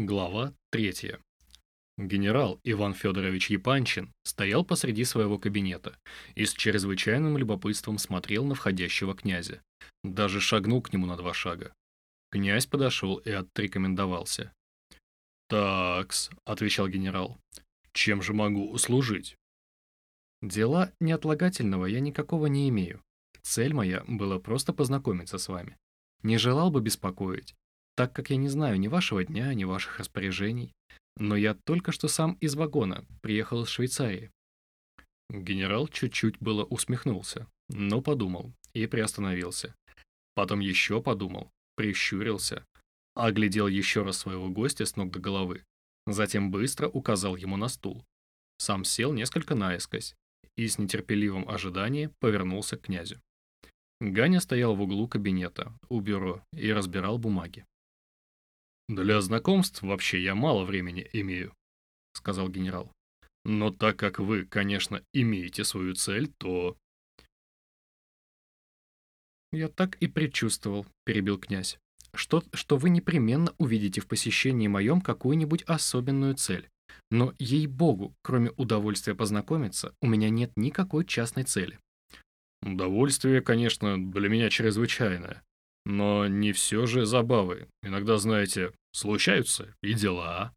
Глава 3. Генерал Иван Федорович Епанчин стоял посреди своего кабинета и с чрезвычайным любопытством смотрел на входящего князя. Даже шагнул к нему на два шага. Князь подошел и отрекомендовался. «Такс», — отвечал генерал, — «чем же могу услужить?» «Дела неотлагательного я никакого не имею. Цель моя была просто познакомиться с вами. Не желал бы беспокоить, так как я не знаю ни вашего дня, ни ваших распоряжений. Но я только что сам из вагона, приехал из Швейцарии». Генерал чуть-чуть было усмехнулся, но подумал и приостановился. Потом еще подумал, прищурился, оглядел еще раз своего гостя с ног до головы, затем быстро указал ему на стул. Сам сел несколько наискось и с нетерпеливым ожиданием повернулся к князю. Ганя стоял в углу кабинета, у бюро, и разбирал бумаги. «Для знакомств вообще я мало времени имею», — сказал генерал. «Но так как вы, конечно, имеете свою цель, то...» «Я так и предчувствовал», — перебил князь, «что, что вы непременно увидите в посещении моем какую-нибудь особенную цель. Но, ей-богу, кроме удовольствия познакомиться, у меня нет никакой частной цели». «Удовольствие, конечно, для меня чрезвычайное. Но не все же забавы. Иногда, знаете, случаются и дела.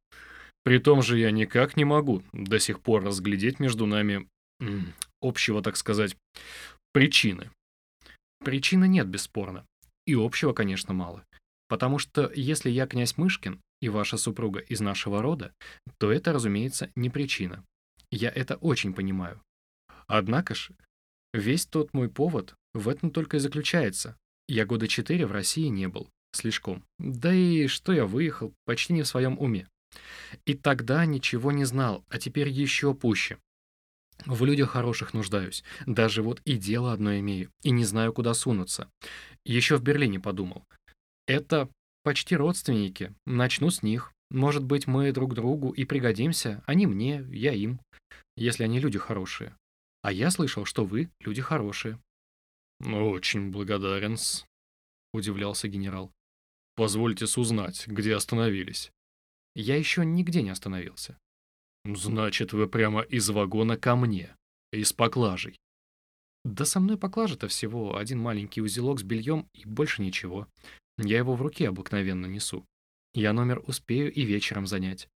При том же я никак не могу до сих пор разглядеть между нами общего, так сказать, причины. Причины нет, бесспорно. И общего, конечно, мало. Потому что если я князь Мышкин и ваша супруга из нашего рода, то это, разумеется, не причина. Я это очень понимаю. Однако ж, весь тот мой повод в этом только и заключается, я года четыре в России не был, слишком. Да и что я выехал, почти не в своем уме. И тогда ничего не знал, а теперь еще пуще. В людях хороших нуждаюсь. Даже вот и дело одно имею, и не знаю, куда сунуться. Еще в Берлине подумал. Это почти родственники. Начну с них. Может быть, мы друг другу и пригодимся. Они мне, я им. Если они люди хорошие. А я слышал, что вы люди хорошие. «Очень благодарен-с», — удивлялся генерал. «Позвольте узнать, где остановились». «Я еще нигде не остановился». «Значит, вы прямо из вагона ко мне, из поклажей». «Да со мной поклажа-то всего один маленький узелок с бельем и больше ничего. Я его в руке обыкновенно несу. Я номер успею и вечером занять».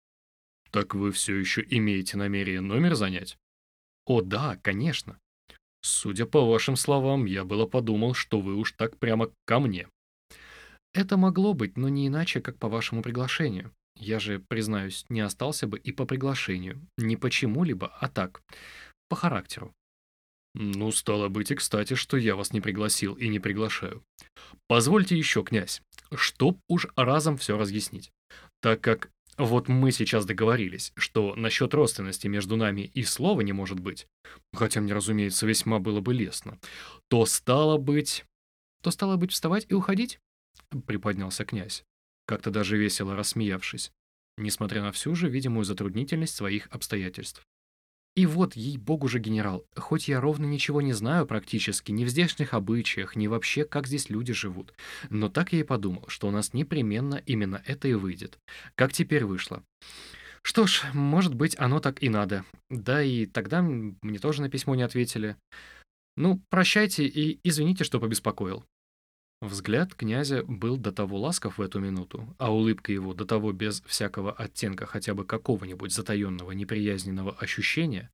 «Так вы все еще имеете намерение номер занять?» «О, да, конечно. Судя по вашим словам, я было подумал, что вы уж так прямо ко мне. Это могло быть, но не иначе, как по вашему приглашению. Я же, признаюсь, не остался бы и по приглашению. Не почему-либо, а так, по характеру. Ну, стало быть и кстати, что я вас не пригласил и не приглашаю. Позвольте еще, князь, чтоб уж разом все разъяснить. Так как вот мы сейчас договорились, что насчет родственности между нами и слова не может быть, хотя мне, разумеется, весьма было бы лестно, то стало быть... То стало быть вставать и уходить? Приподнялся князь, как-то даже весело рассмеявшись, несмотря на всю же видимую затруднительность своих обстоятельств. И вот, ей-богу же, генерал, хоть я ровно ничего не знаю практически, ни в здешних обычаях, ни вообще, как здесь люди живут, но так я и подумал, что у нас непременно именно это и выйдет. Как теперь вышло. Что ж, может быть, оно так и надо. Да и тогда мне тоже на письмо не ответили. Ну, прощайте и извините, что побеспокоил. Взгляд князя был до того ласков в эту минуту, а улыбка его до того без всякого оттенка хотя бы какого-нибудь затаенного неприязненного ощущения,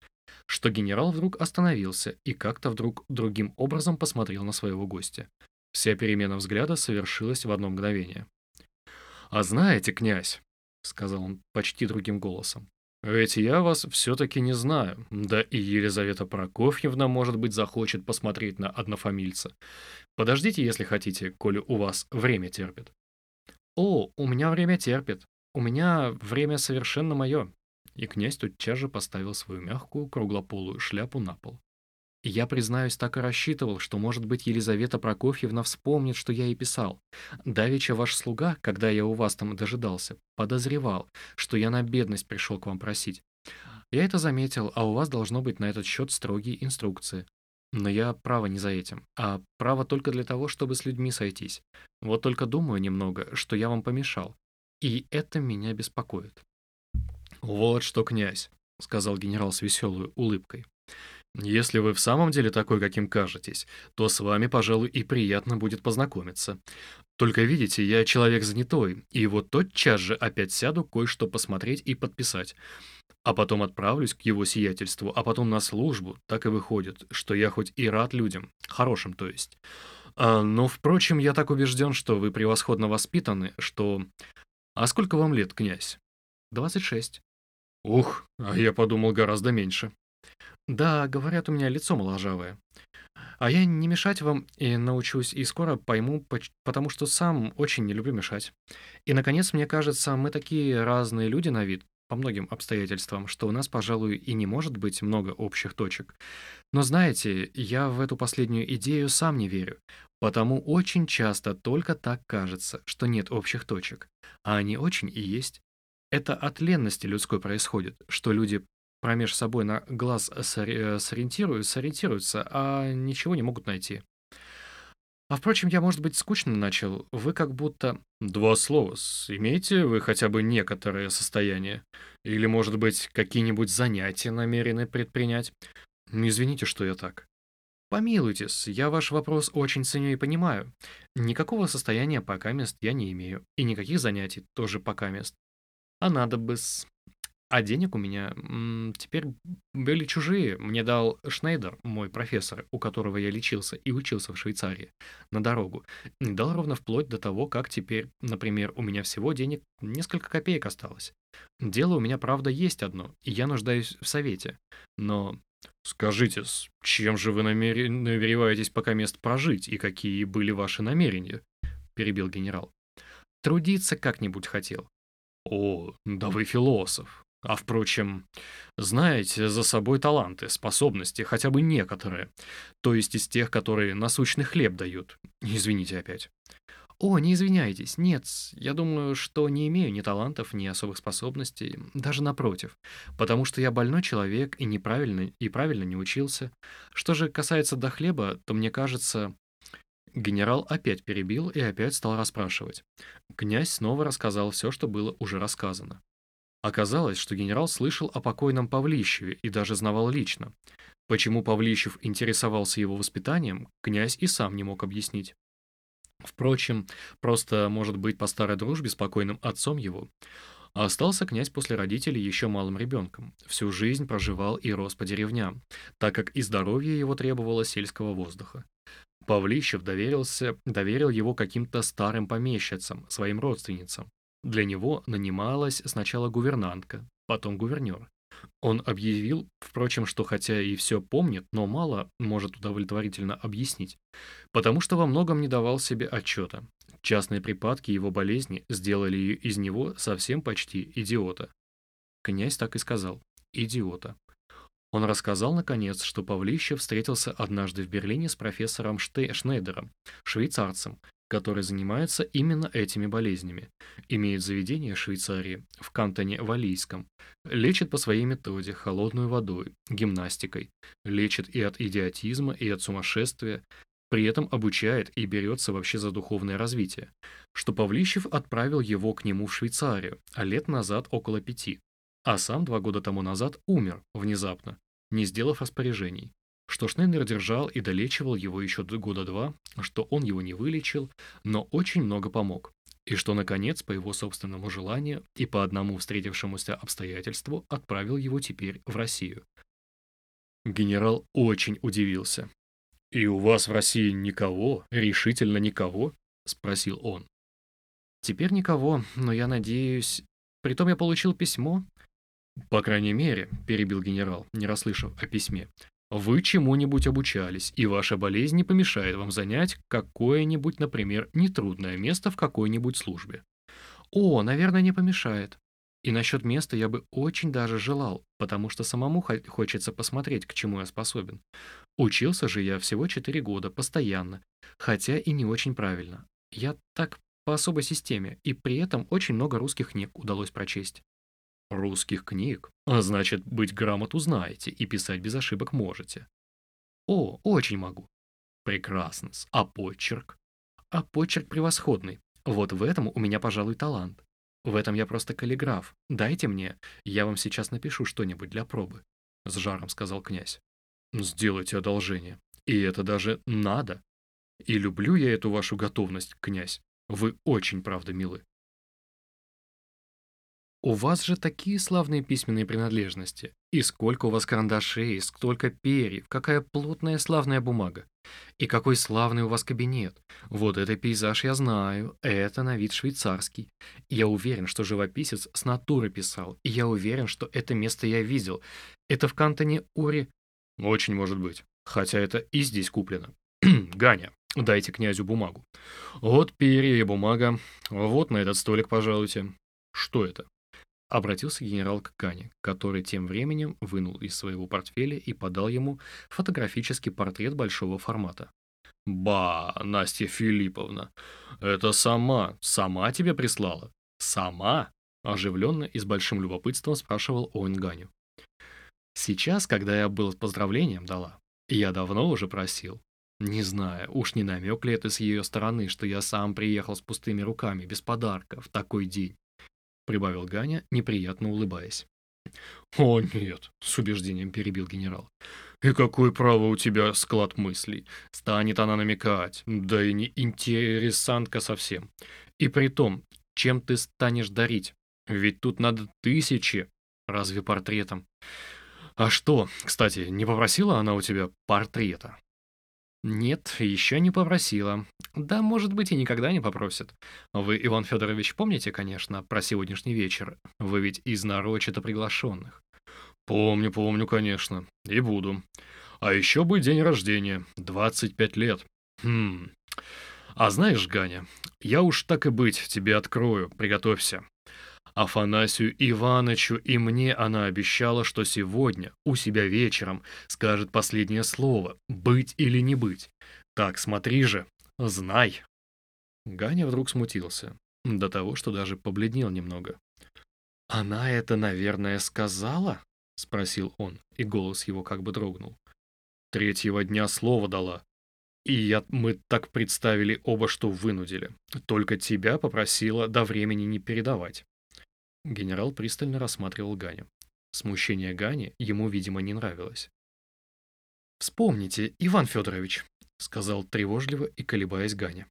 что генерал вдруг остановился и как-то вдруг другим образом посмотрел на своего гостя. Вся перемена взгляда совершилась в одно мгновение. «А знаете, князь», — сказал он почти другим голосом, ведь я вас все-таки не знаю, да и Елизавета Прокофьевна, может быть, захочет посмотреть на однофамильца. Подождите, если хотите, коли у вас время терпит. О, у меня время терпит. У меня время совершенно мое. И князь тотчас же поставил свою мягкую круглополую шляпу на пол. Я, признаюсь, так и рассчитывал, что, может быть, Елизавета Прокофьевна вспомнит, что я ей писал. Давеча ваш слуга, когда я у вас там дожидался, подозревал, что я на бедность пришел к вам просить. Я это заметил, а у вас должно быть на этот счет строгие инструкции. Но я право не за этим, а право только для того, чтобы с людьми сойтись. Вот только думаю немного, что я вам помешал. И это меня беспокоит. «Вот что, князь», — сказал генерал с веселой улыбкой. «Если вы в самом деле такой, каким кажетесь, то с вами, пожалуй, и приятно будет познакомиться. Только видите, я человек занятой, и вот тотчас же опять сяду кое-что посмотреть и подписать. А потом отправлюсь к его сиятельству, а потом на службу. Так и выходит, что я хоть и рад людям, хорошим то есть. А, но, впрочем, я так убежден, что вы превосходно воспитаны, что... А сколько вам лет, князь? 26. Ух, а я подумал гораздо меньше. Да, говорят, у меня лицо моложавое. А я не мешать вам и научусь, и скоро пойму, потому что сам очень не люблю мешать. И, наконец, мне кажется, мы такие разные люди на вид, по многим обстоятельствам, что у нас, пожалуй, и не может быть много общих точек. Но знаете, я в эту последнюю идею сам не верю, потому очень часто только так кажется, что нет общих точек, а они очень и есть. Это от ленности людской происходит, что люди промеж собой на глаз сориентируются, сориентируются, а ничего не могут найти. А впрочем, я, может быть, скучно начал. Вы как будто... Два слова. Имеете вы хотя бы некоторое состояние? Или, может быть, какие-нибудь занятия намерены предпринять? Извините, что я так. Помилуйтесь, я ваш вопрос очень ценю и понимаю. Никакого состояния пока мест я не имею. И никаких занятий тоже пока мест. А надо бы с... А денег у меня м, теперь были чужие. Мне дал Шнейдер, мой профессор, у которого я лечился и учился в Швейцарии, на дорогу. Дал ровно вплоть до того, как теперь, например, у меня всего денег несколько копеек осталось. Дело у меня, правда, есть одно, и я нуждаюсь в совете. Но... Скажите, с чем же вы намер... намереваетесь пока мест прожить, и какие были ваши намерения? Перебил генерал. Трудиться как-нибудь хотел. О, да вы философ. А впрочем, знаете за собой таланты, способности, хотя бы некоторые. То есть из тех, которые насущный хлеб дают. Извините опять. О, не извиняйтесь, нет, я думаю, что не имею ни талантов, ни особых способностей, даже напротив, потому что я больной человек и неправильно, и правильно не учился. Что же касается до хлеба, то мне кажется... Генерал опять перебил и опять стал расспрашивать. Князь снова рассказал все, что было уже рассказано. Оказалось, что генерал слышал о покойном Павлищеве и даже знавал лично. Почему Павлищев интересовался его воспитанием, князь и сам не мог объяснить. Впрочем, просто, может быть, по старой дружбе с покойным отцом его. А остался князь после родителей еще малым ребенком. Всю жизнь проживал и рос по деревням, так как и здоровье его требовало сельского воздуха. Павлищев доверился, доверил его каким-то старым помещицам, своим родственницам. Для него нанималась сначала гувернантка, потом гувернер. Он объявил, впрочем, что хотя и все помнит, но мало может удовлетворительно объяснить, потому что во многом не давал себе отчета. Частные припадки его болезни сделали из него совсем почти идиота. Князь так и сказал «идиота». Он рассказал, наконец, что Павлищев встретился однажды в Берлине с профессором Ште Шнейдером, швейцарцем, который занимается именно этими болезнями. Имеет заведение в Швейцарии, в кантоне Валийском. Лечит по своей методе, холодной водой, гимнастикой. Лечит и от идиотизма, и от сумасшествия. При этом обучает и берется вообще за духовное развитие. Что Павлищев отправил его к нему в Швейцарию, а лет назад около пяти. А сам два года тому назад умер внезапно, не сделав распоряжений что Шнейдер держал и долечивал его еще года два, что он его не вылечил, но очень много помог, и что, наконец, по его собственному желанию и по одному встретившемуся обстоятельству отправил его теперь в Россию. Генерал очень удивился. «И у вас в России никого, решительно никого?» — спросил он. «Теперь никого, но я надеюсь... Притом я получил письмо». «По крайней мере», — перебил генерал, не расслышав о письме, вы чему-нибудь обучались, и ваша болезнь не помешает вам занять какое-нибудь, например, нетрудное место в какой-нибудь службе. О, наверное, не помешает. И насчет места я бы очень даже желал, потому что самому хочется посмотреть, к чему я способен. Учился же я всего 4 года, постоянно, хотя и не очень правильно. Я так по особой системе, и при этом очень много русских книг удалось прочесть. Русских книг? А значит, быть грамоту знаете и писать без ошибок можете. О, очень могу. Прекрасно. А почерк? А почерк превосходный. Вот в этом у меня, пожалуй, талант. В этом я просто каллиграф. Дайте мне, я вам сейчас напишу что-нибудь для пробы», — с жаром сказал князь. «Сделайте одолжение. И это даже надо. И люблю я эту вашу готовность, князь. Вы очень, правда, милы». У вас же такие славные письменные принадлежности. И сколько у вас карандашей, сколько перьев, какая плотная славная бумага. И какой славный у вас кабинет. Вот этот пейзаж я знаю, это на вид швейцарский. Я уверен, что живописец с натуры писал, и я уверен, что это место я видел. Это в кантоне Ури... Очень может быть, хотя это и здесь куплено. Ганя, дайте князю бумагу. Вот перья и бумага, вот на этот столик, пожалуйте. Что это? Обратился генерал к Кане, который тем временем вынул из своего портфеля и подал ему фотографический портрет большого формата. «Ба, Настя Филипповна, это сама, сама тебе прислала? Сама?» Оживленно и с большим любопытством спрашивал он Ганю. «Сейчас, когда я был с поздравлением дала, я давно уже просил. Не знаю, уж не намек ли это с ее стороны, что я сам приехал с пустыми руками, без подарка, в такой день прибавил Ганя, неприятно улыбаясь. «О, нет!» — с убеждением перебил генерал. «И какое право у тебя склад мыслей? Станет она намекать, да и не интересантка совсем. И при том, чем ты станешь дарить? Ведь тут надо тысячи, разве портретом? А что, кстати, не попросила она у тебя портрета?» «Нет, еще не попросила. Да, может быть, и никогда не попросит. Вы, Иван Федорович, помните, конечно, про сегодняшний вечер? Вы ведь из нарочито приглашенных». «Помню, помню, конечно. И буду. А еще будет день рождения. 25 лет. Хм. А знаешь, Ганя, я уж так и быть тебе открою. Приготовься. Афанасию Иванычу и мне она обещала, что сегодня, у себя вечером, скажет последнее слово «быть или не быть». Так, смотри же, знай. Ганя вдруг смутился, до того, что даже побледнел немного. «Она это, наверное, сказала?» — спросил он, и голос его как бы дрогнул. «Третьего дня слово дала. И я, мы так представили оба, что вынудили. Только тебя попросила до времени не передавать. Генерал пристально рассматривал Ганю. Смущение Гани ему, видимо, не нравилось. «Вспомните, Иван Федорович», — сказал тревожливо и колебаясь Ганя,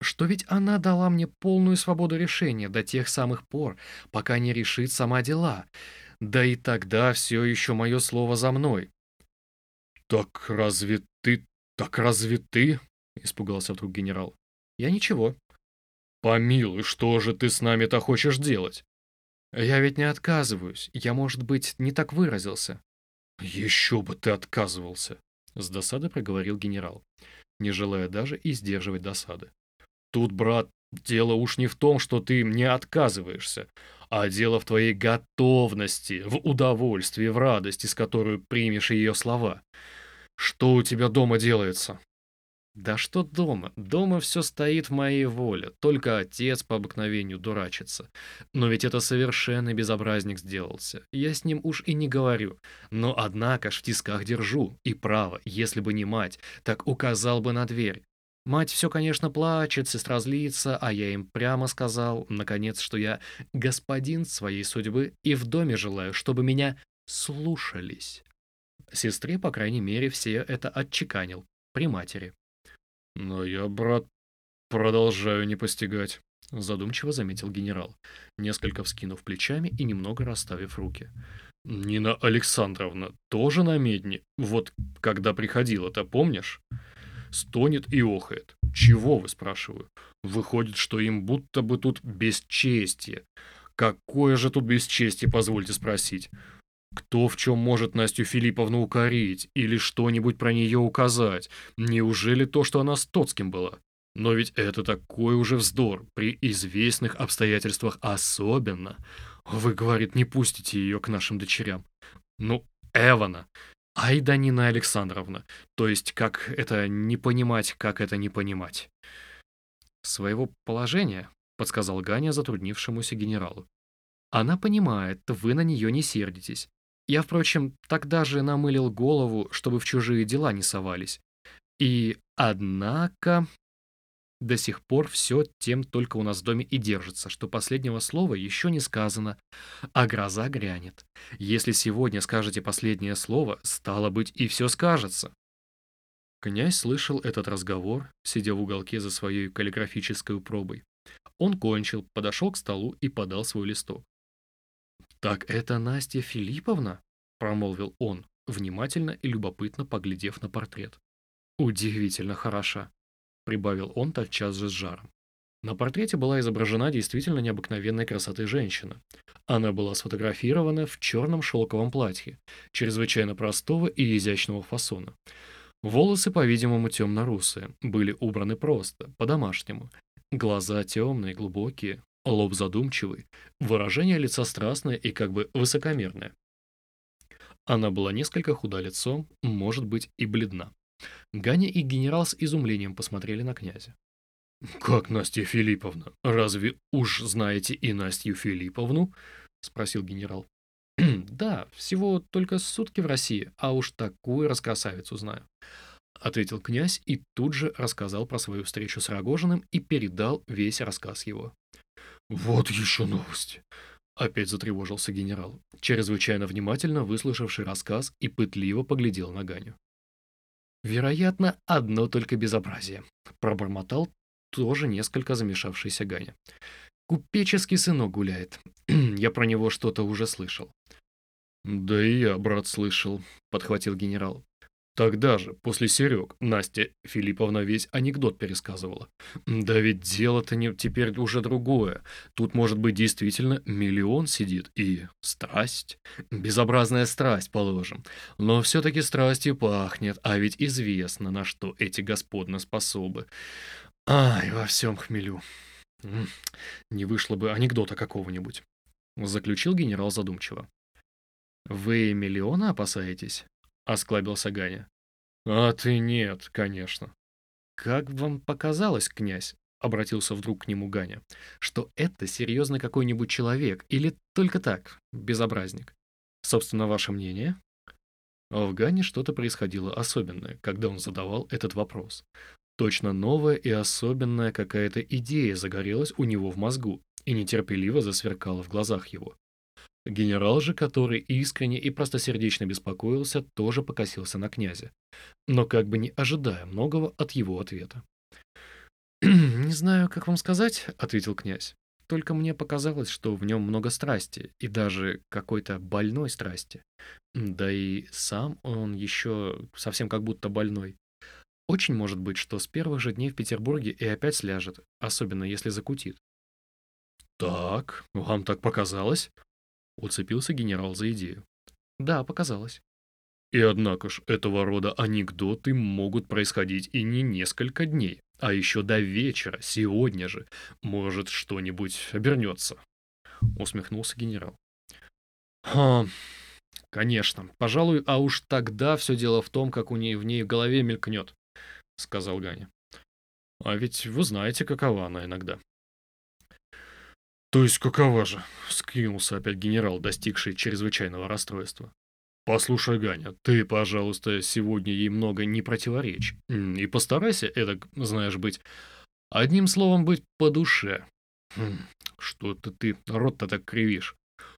«что ведь она дала мне полную свободу решения до тех самых пор, пока не решит сама дела. Да и тогда все еще мое слово за мной». «Так разве ты... Так разве ты...» — испугался вдруг генерал. «Я ничего». «Помилуй, что же ты с нами-то хочешь делать?» «Я ведь не отказываюсь. Я, может быть, не так выразился». «Еще бы ты отказывался!» — с досадой проговорил генерал, не желая даже и сдерживать досады. «Тут, брат, дело уж не в том, что ты не отказываешься, а дело в твоей готовности, в удовольствии, в радости, с которой примешь ее слова. Что у тебя дома делается?» Да что дома? Дома все стоит в моей воле. Только отец по обыкновению дурачится. Но ведь это совершенно безобразник сделался. Я с ним уж и не говорю. Но однако ж в тисках держу. И право, если бы не мать, так указал бы на дверь. Мать все, конечно, плачет, сестра злится, а я им прямо сказал, наконец, что я господин своей судьбы и в доме желаю, чтобы меня слушались. Сестре, по крайней мере, все это отчеканил. При матери. «Но я, брат, продолжаю не постигать», — задумчиво заметил генерал, несколько вскинув плечами и немного расставив руки. «Нина Александровна тоже на медне? Вот когда приходила-то, помнишь? Стонет и охает. Чего, вы, спрашиваю? Выходит, что им будто бы тут бесчестье. Какое же тут бесчестье, позвольте спросить? Кто в чем может Настю Филипповну укорить или что-нибудь про нее указать? Неужели то, что она с Тоцким была? Но ведь это такой уже вздор, при известных обстоятельствах особенно. Вы, говорит, не пустите ее к нашим дочерям. Ну, Эвана. Ай да Нина Александровна. То есть, как это не понимать, как это не понимать? Своего положения, подсказал Ганя затруднившемуся генералу. Она понимает, вы на нее не сердитесь. Я, впрочем, тогда же намылил голову, чтобы в чужие дела не совались. И, однако... До сих пор все тем только у нас в доме и держится, что последнего слова еще не сказано, а гроза грянет. Если сегодня скажете последнее слово, стало быть, и все скажется. Князь слышал этот разговор, сидя в уголке за своей каллиграфической пробой. Он кончил, подошел к столу и подал свой листок. «Так это Настя Филипповна?» — промолвил он, внимательно и любопытно поглядев на портрет. «Удивительно хороша», — прибавил он тотчас же с жаром. На портрете была изображена действительно необыкновенной красоты женщина. Она была сфотографирована в черном шелковом платье, чрезвычайно простого и изящного фасона. Волосы, по-видимому, темно-русые, были убраны просто, по-домашнему. Глаза темные, глубокие, лоб задумчивый, выражение лица страстное и как бы высокомерное. Она была несколько худа лицом, может быть, и бледна. Ганя и генерал с изумлением посмотрели на князя. «Как Настя Филипповна? Разве уж знаете и Настю Филипповну?» — спросил генерал. «Да, всего только сутки в России, а уж такую раскрасавицу знаю», — ответил князь и тут же рассказал про свою встречу с Рогожиным и передал весь рассказ его. «Вот еще новости!» — опять затревожился генерал, чрезвычайно внимательно выслушавший рассказ и пытливо поглядел на Ганю. «Вероятно, одно только безобразие», — пробормотал тоже несколько замешавшийся Ганя. «Купеческий сынок гуляет. Я про него что-то уже слышал. «Да и я, брат, слышал», — подхватил генерал. Тогда же, после Серег, Настя Филипповна весь анекдот пересказывала. Да ведь дело-то не теперь уже другое. Тут, может быть, действительно миллион сидит и страсть. Безобразная страсть, положим. Но все-таки страстью пахнет, а ведь известно, на что эти господны способы. Ай, во всем хмелю. Не вышло бы анекдота какого-нибудь. Заключил генерал задумчиво. «Вы миллиона опасаетесь?» — осклабился Ганя. «А ты нет, конечно». «Как вам показалось, князь?» — обратился вдруг к нему Ганя. «Что это серьезно какой-нибудь человек или только так, безобразник? Собственно, ваше мнение?» А в Гане что-то происходило особенное, когда он задавал этот вопрос. Точно новая и особенная какая-то идея загорелась у него в мозгу и нетерпеливо засверкала в глазах его. Генерал же, который искренне и простосердечно беспокоился, тоже покосился на князя, но как бы не ожидая многого от его ответа. «Не знаю, как вам сказать», — ответил князь. «Только мне показалось, что в нем много страсти, и даже какой-то больной страсти. Да и сам он еще совсем как будто больной. Очень может быть, что с первых же дней в Петербурге и опять сляжет, особенно если закутит». «Так, вам так показалось?» Уцепился генерал за идею. Да, показалось. И однако ж, этого рода анекдоты могут происходить и не несколько дней, а еще до вечера, сегодня же. Может, что-нибудь обернется. Усмехнулся генерал. Ха, конечно, пожалуй, а уж тогда все дело в том, как у ней в ней в голове мелькнет, сказал Ганя. А ведь вы знаете, какова она иногда. «То есть какова же?» — скинулся опять генерал, достигший чрезвычайного расстройства. «Послушай, Ганя, ты, пожалуйста, сегодня ей много не противоречь. И постарайся, это, знаешь, быть... Одним словом, быть по душе. Хм, что-то ты рот-то так кривишь.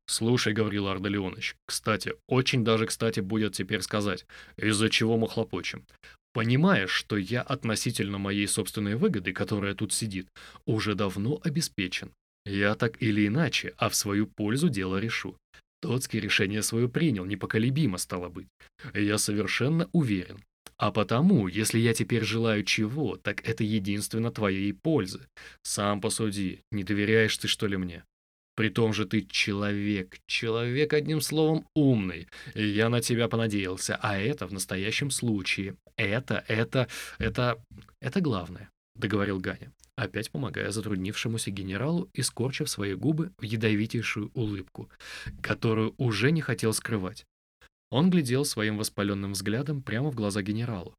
Слушай, Гаврил Ардалионович, кстати, очень даже кстати будет теперь сказать, из-за чего мы хлопочем. Понимаешь, что я относительно моей собственной выгоды, которая тут сидит, уже давно обеспечен. Я так или иначе, а в свою пользу дело решу. Тоцкий решение свое принял, непоколебимо стало быть. Я совершенно уверен. А потому, если я теперь желаю чего, так это единственно твоей пользы. Сам посуди, не доверяешь ты что ли мне? При том же ты человек, человек одним словом умный. Я на тебя понадеялся, а это в настоящем случае. Это, это, это, это главное, договорил Ганя опять помогая затруднившемуся генералу и скорчив свои губы в ядовитейшую улыбку, которую уже не хотел скрывать. Он глядел своим воспаленным взглядом прямо в глаза генералу,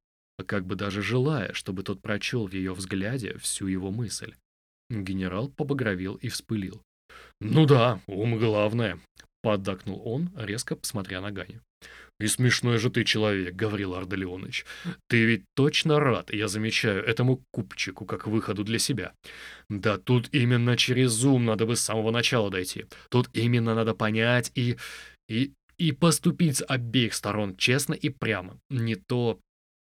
как бы даже желая, чтобы тот прочел в ее взгляде всю его мысль. Генерал побагровел и вспылил. «Ну да, ум главное», — Поддакнул он, резко посмотря на Ганю. «И смешной же ты человек, Гаврил Ардалионович. Ты ведь точно рад, я замечаю, этому купчику как выходу для себя. Да тут именно через ум надо бы с самого начала дойти. Тут именно надо понять и... и... и поступить с обеих сторон честно и прямо. Не то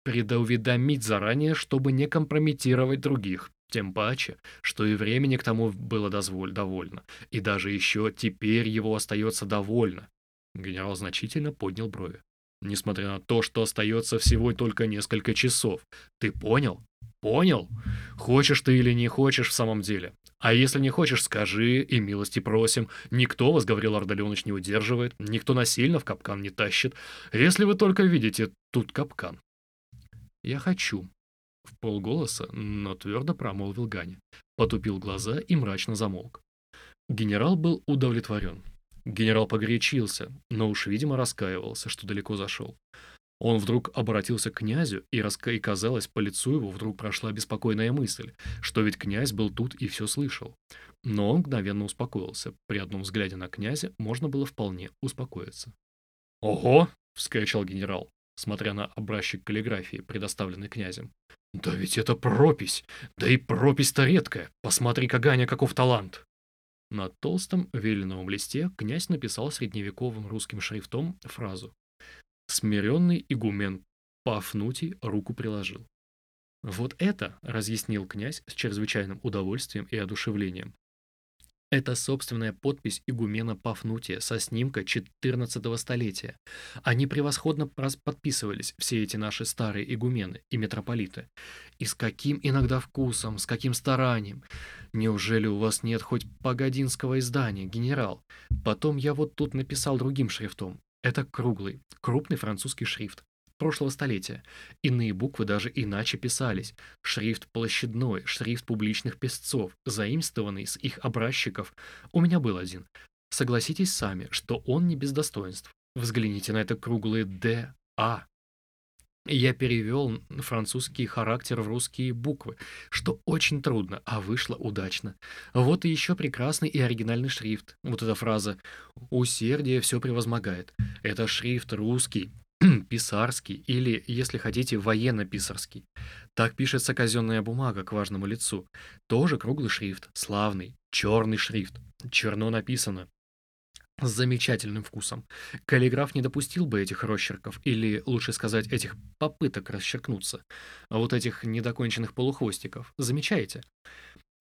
предуведомить заранее, чтобы не компрометировать других. Тем паче, что и времени к тому было дозволь, довольно. И даже еще теперь его остается довольно. Генерал значительно поднял брови. Несмотря на то, что остается всего только несколько часов. Ты понял? Понял? Хочешь ты или не хочешь в самом деле? А если не хочешь, скажи и милости просим. Никто вас, Гаврил Ардалионович, не удерживает, никто насильно в капкан не тащит. Если вы только видите, тут капкан. Я хочу. В полголоса, но твердо промолвил Ганя. Потупил глаза и мрачно замолк. Генерал был удовлетворен. Генерал погорячился, но уж, видимо, раскаивался, что далеко зашел. Он вдруг обратился к князю, и, раска... и казалось, по лицу его вдруг прошла беспокойная мысль, что ведь князь был тут и все слышал. Но он мгновенно успокоился. При одном взгляде на князя можно было вполне успокоиться. «Ого!» — вскричал генерал, смотря на образчик каллиграфии, предоставленный князем. «Да ведь это пропись! Да и пропись-то редкая! Посмотри-ка, Ганя, каков талант!» На толстом веленовом листе князь написал средневековым русским шрифтом фразу «Смиренный игумен Пафнутий руку приложил». Вот это, разъяснил князь с чрезвычайным удовольствием и одушевлением, это собственная подпись игумена Пафнутия со снимка 14 столетия. Они превосходно подписывались, все эти наши старые игумены и митрополиты. И с каким иногда вкусом, с каким старанием. Неужели у вас нет хоть погодинского издания, генерал? Потом я вот тут написал другим шрифтом. Это круглый, крупный французский шрифт прошлого столетия. Иные буквы даже иначе писались. Шрифт площадной, шрифт публичных песцов, заимствованный с их образчиков. У меня был один. Согласитесь сами, что он не без достоинств. Взгляните на это круглое «Д», «А». Я перевел французский характер в русские буквы, что очень трудно, а вышло удачно. Вот и еще прекрасный и оригинальный шрифт. Вот эта фраза «Усердие все превозмогает». Это шрифт русский, писарский или, если хотите, военно-писарский. Так пишется казенная бумага к важному лицу. Тоже круглый шрифт, славный, черный шрифт, черно написано. С замечательным вкусом. Каллиграф не допустил бы этих росчерков, или, лучше сказать, этих попыток расчеркнуться. А вот этих недоконченных полухвостиков. Замечаете?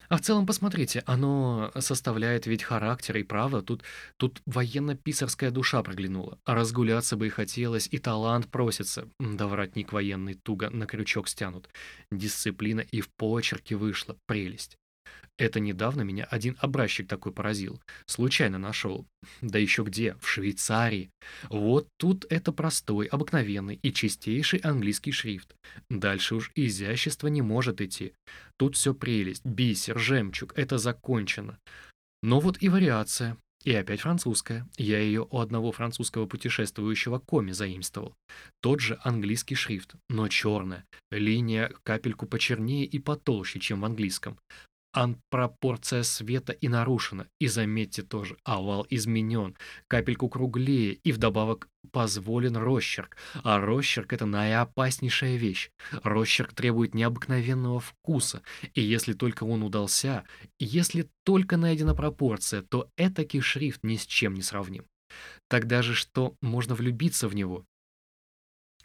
А в целом, посмотрите, оно составляет ведь характер и право. Тут, тут военно-писарская душа проглянула. Разгуляться бы и хотелось, и талант просится. Да воротник военный туго на крючок стянут. Дисциплина и в почерке вышла. Прелесть. Это недавно меня один образчик такой поразил. Случайно нашел. Да еще где? В Швейцарии. Вот тут это простой, обыкновенный и чистейший английский шрифт. Дальше уж изящество не может идти. Тут все прелесть, бисер, жемчуг, это закончено. Но вот и вариация. И опять французская. Я ее у одного французского путешествующего коми заимствовал. Тот же английский шрифт, но черная. Линия капельку почернее и потолще, чем в английском пропорция света и нарушена. И заметьте тоже, овал изменен, капельку круглее и вдобавок позволен росчерк. А росчерк — это наиопаснейшая вещь. Росчерк требует необыкновенного вкуса, и если только он удался, если только найдена пропорция, то этакий шрифт ни с чем не сравним. Тогда же что, можно влюбиться в него?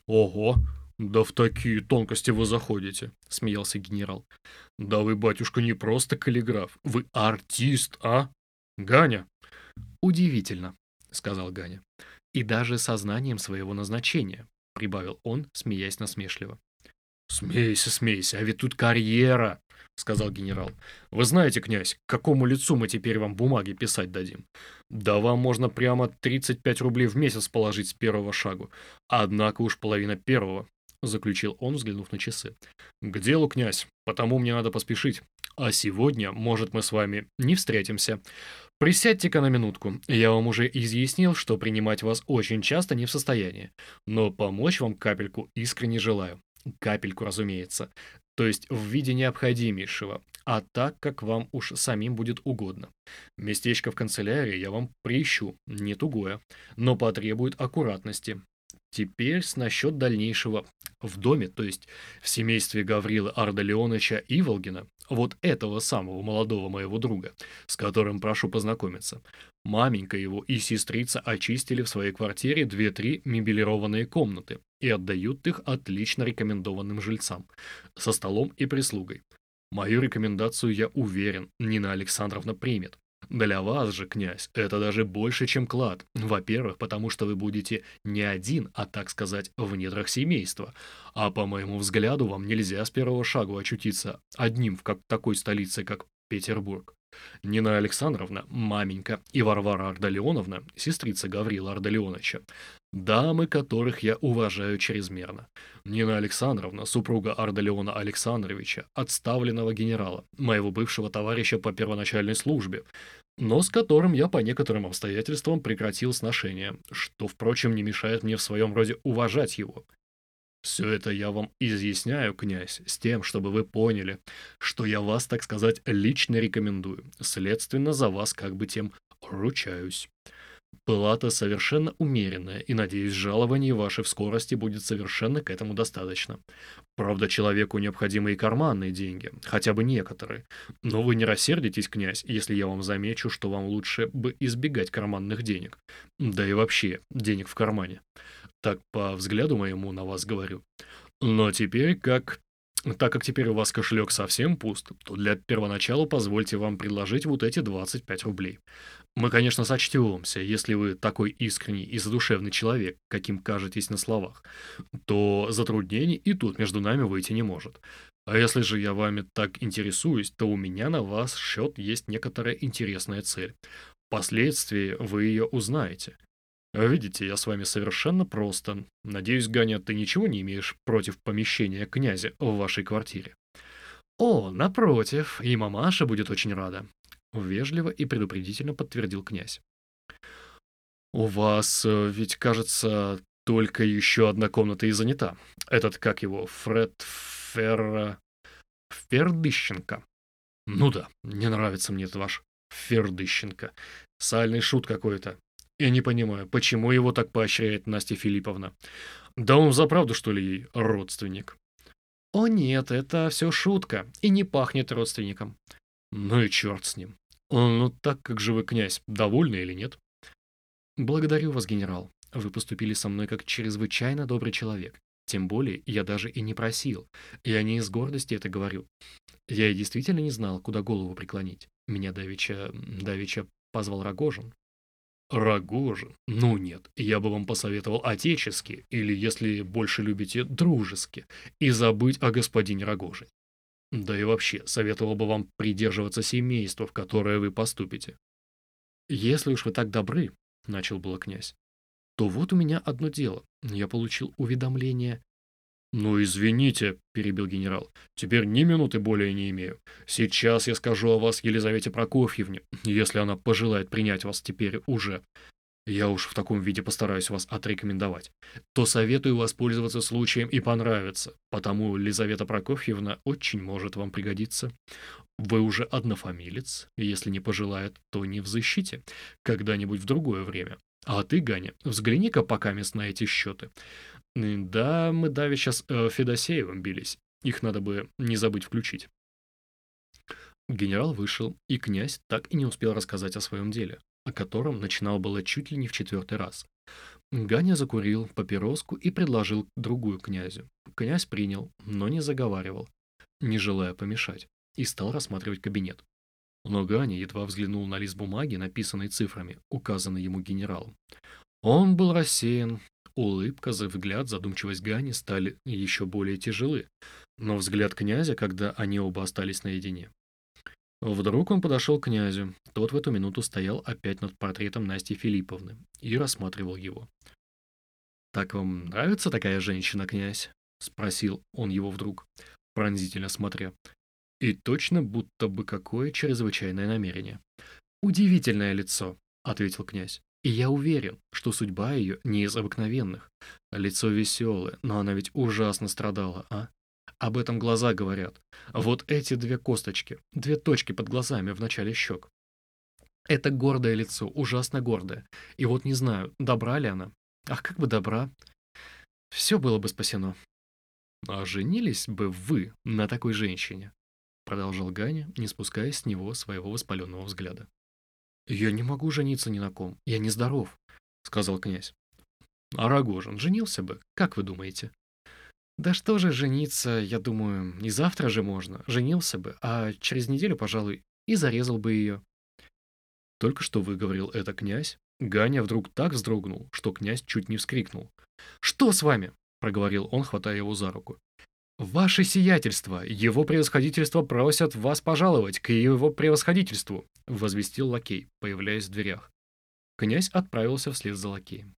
Ого, «Да в такие тонкости вы заходите», — смеялся генерал. «Да вы, батюшка, не просто каллиграф, вы артист, а? Ганя?» «Удивительно», — сказал Ганя. «И даже сознанием своего назначения», — прибавил он, смеясь насмешливо. «Смейся, смейся, а ведь тут карьера», — сказал генерал. «Вы знаете, князь, к какому лицу мы теперь вам бумаги писать дадим? Да вам можно прямо 35 рублей в месяц положить с первого шагу. Однако уж половина первого. — заключил он, взглянув на часы. «К делу, князь, потому мне надо поспешить. А сегодня, может, мы с вами не встретимся. Присядьте-ка на минутку. Я вам уже изъяснил, что принимать вас очень часто не в состоянии. Но помочь вам капельку искренне желаю. Капельку, разумеется. То есть в виде необходимейшего. а так, как вам уж самим будет угодно. Местечко в канцелярии я вам приищу, не тугое, но потребует аккуратности. Теперь насчет дальнейшего. В доме, то есть в семействе Гаврила Арда Леоновича Иволгина, вот этого самого молодого моего друга, с которым прошу познакомиться. Маменька его и сестрица очистили в своей квартире две-три мебелированные комнаты и отдают их отлично рекомендованным жильцам, со столом и прислугой. Мою рекомендацию, я уверен, Нина Александровна примет. Для вас же, князь, это даже больше, чем клад. Во-первых, потому что вы будете не один, а, так сказать, в недрах семейства. А по моему взгляду, вам нельзя с первого шагу очутиться одним в как такой столице, как Петербург. Нина Александровна, маменька, и Варвара Ардалионовна, сестрица Гаврила Ардалионовича, дамы, которых я уважаю чрезмерно. Нина Александровна, супруга Ардалиона Александровича, отставленного генерала, моего бывшего товарища по первоначальной службе, но с которым я по некоторым обстоятельствам прекратил сношение, что, впрочем, не мешает мне в своем роде уважать его. Все это я вам изъясняю, князь, с тем, чтобы вы поняли, что я вас, так сказать, лично рекомендую. Следственно, за вас как бы тем ручаюсь. Плата совершенно умеренная, и, надеюсь, жалование ваше в скорости будет совершенно к этому достаточно. Правда, человеку необходимы и карманные деньги, хотя бы некоторые. Но вы не рассердитесь, князь, если я вам замечу, что вам лучше бы избегать карманных денег. Да и вообще, денег в кармане. Так по взгляду моему на вас говорю. Но теперь, как... Так как теперь у вас кошелек совсем пуст, то для первоначала позвольте вам предложить вот эти 25 рублей. Мы, конечно, сочтемся, если вы такой искренний и задушевный человек, каким кажетесь на словах, то затруднений и тут между нами выйти не может. А если же я вами так интересуюсь, то у меня на вас счет есть некоторая интересная цель. Впоследствии вы ее узнаете. Видите, я с вами совершенно просто. Надеюсь, Ганя, ты ничего не имеешь против помещения князя в вашей квартире? О, напротив, и мамаша будет очень рада. Вежливо и предупредительно подтвердил князь. У вас э, ведь, кажется, только еще одна комната и занята. Этот, как его, Фред Фер... Фердыщенко. Ну да, не нравится мне этот ваш Фердыщенко. Сальный шут какой-то. Я не понимаю, почему его так поощряет Настя Филипповна? Да он за правду, что ли, ей родственник? О нет, это все шутка, и не пахнет родственником. Ну и черт с ним. Ну так как же вы, князь, довольны или нет? Благодарю вас, генерал. Вы поступили со мной как чрезвычайно добрый человек. Тем более, я даже и не просил. Я не из гордости это говорю. Я и действительно не знал, куда голову преклонить. Меня давеча... давеча позвал Рогожин. Рогожин? Ну нет, я бы вам посоветовал отечески, или, если больше любите, дружески, и забыть о господине Рогожине. Да и вообще, советовал бы вам придерживаться семейства, в которое вы поступите. Если уж вы так добры, — начал было князь, — то вот у меня одно дело. Я получил уведомление «Ну, извините», — перебил генерал, — «теперь ни минуты более не имею. Сейчас я скажу о вас Елизавете Прокофьевне, если она пожелает принять вас теперь уже. Я уж в таком виде постараюсь вас отрекомендовать. То советую воспользоваться случаем и понравиться, потому Елизавета Прокофьевна очень может вам пригодиться. Вы уже однофамилец, если не пожелает, то не взыщите, когда-нибудь в другое время. А ты, Ганя, взгляни-ка пока мест на эти счеты. Да, мы давеча с э, Федосеевым бились. Их надо бы не забыть включить. Генерал вышел, и князь так и не успел рассказать о своем деле, о котором начинал было чуть ли не в четвертый раз. Ганя закурил папироску и предложил другую князю. Князь принял, но не заговаривал, не желая помешать, и стал рассматривать кабинет. Но Ганя едва взглянул на лист бумаги, написанный цифрами, указанный ему генералом. Он был рассеян, Улыбка, взгляд, задумчивость Гани стали еще более тяжелы, но взгляд князя, когда они оба остались наедине. Вдруг он подошел к князю. Тот в эту минуту стоял опять над портретом Насти Филипповны и рассматривал его. «Так вам нравится такая женщина, князь?» — спросил он его вдруг, пронзительно смотря. И точно будто бы какое чрезвычайное намерение. «Удивительное лицо», — ответил князь. И я уверен, что судьба ее не из обыкновенных. Лицо веселое, но она ведь ужасно страдала, а? Об этом глаза говорят. Вот эти две косточки, две точки под глазами в начале щек. Это гордое лицо, ужасно гордое. И вот не знаю, добра ли она. Ах, как бы добра. Все было бы спасено. А женились бы вы на такой женщине? Продолжал Ганя, не спуская с него своего воспаленного взгляда. «Я не могу жениться ни на ком. Я нездоров», — сказал князь. «А Рогожин женился бы, как вы думаете?» «Да что же жениться, я думаю, и завтра же можно. Женился бы, а через неделю, пожалуй, и зарезал бы ее». Только что выговорил это князь, Ганя вдруг так вздрогнул, что князь чуть не вскрикнул. «Что с вами?» — проговорил он, хватая его за руку. «Ваше сиятельство! Его превосходительство просят вас пожаловать к его превосходительству!» — возвестил лакей, появляясь в дверях. Князь отправился вслед за лакеем.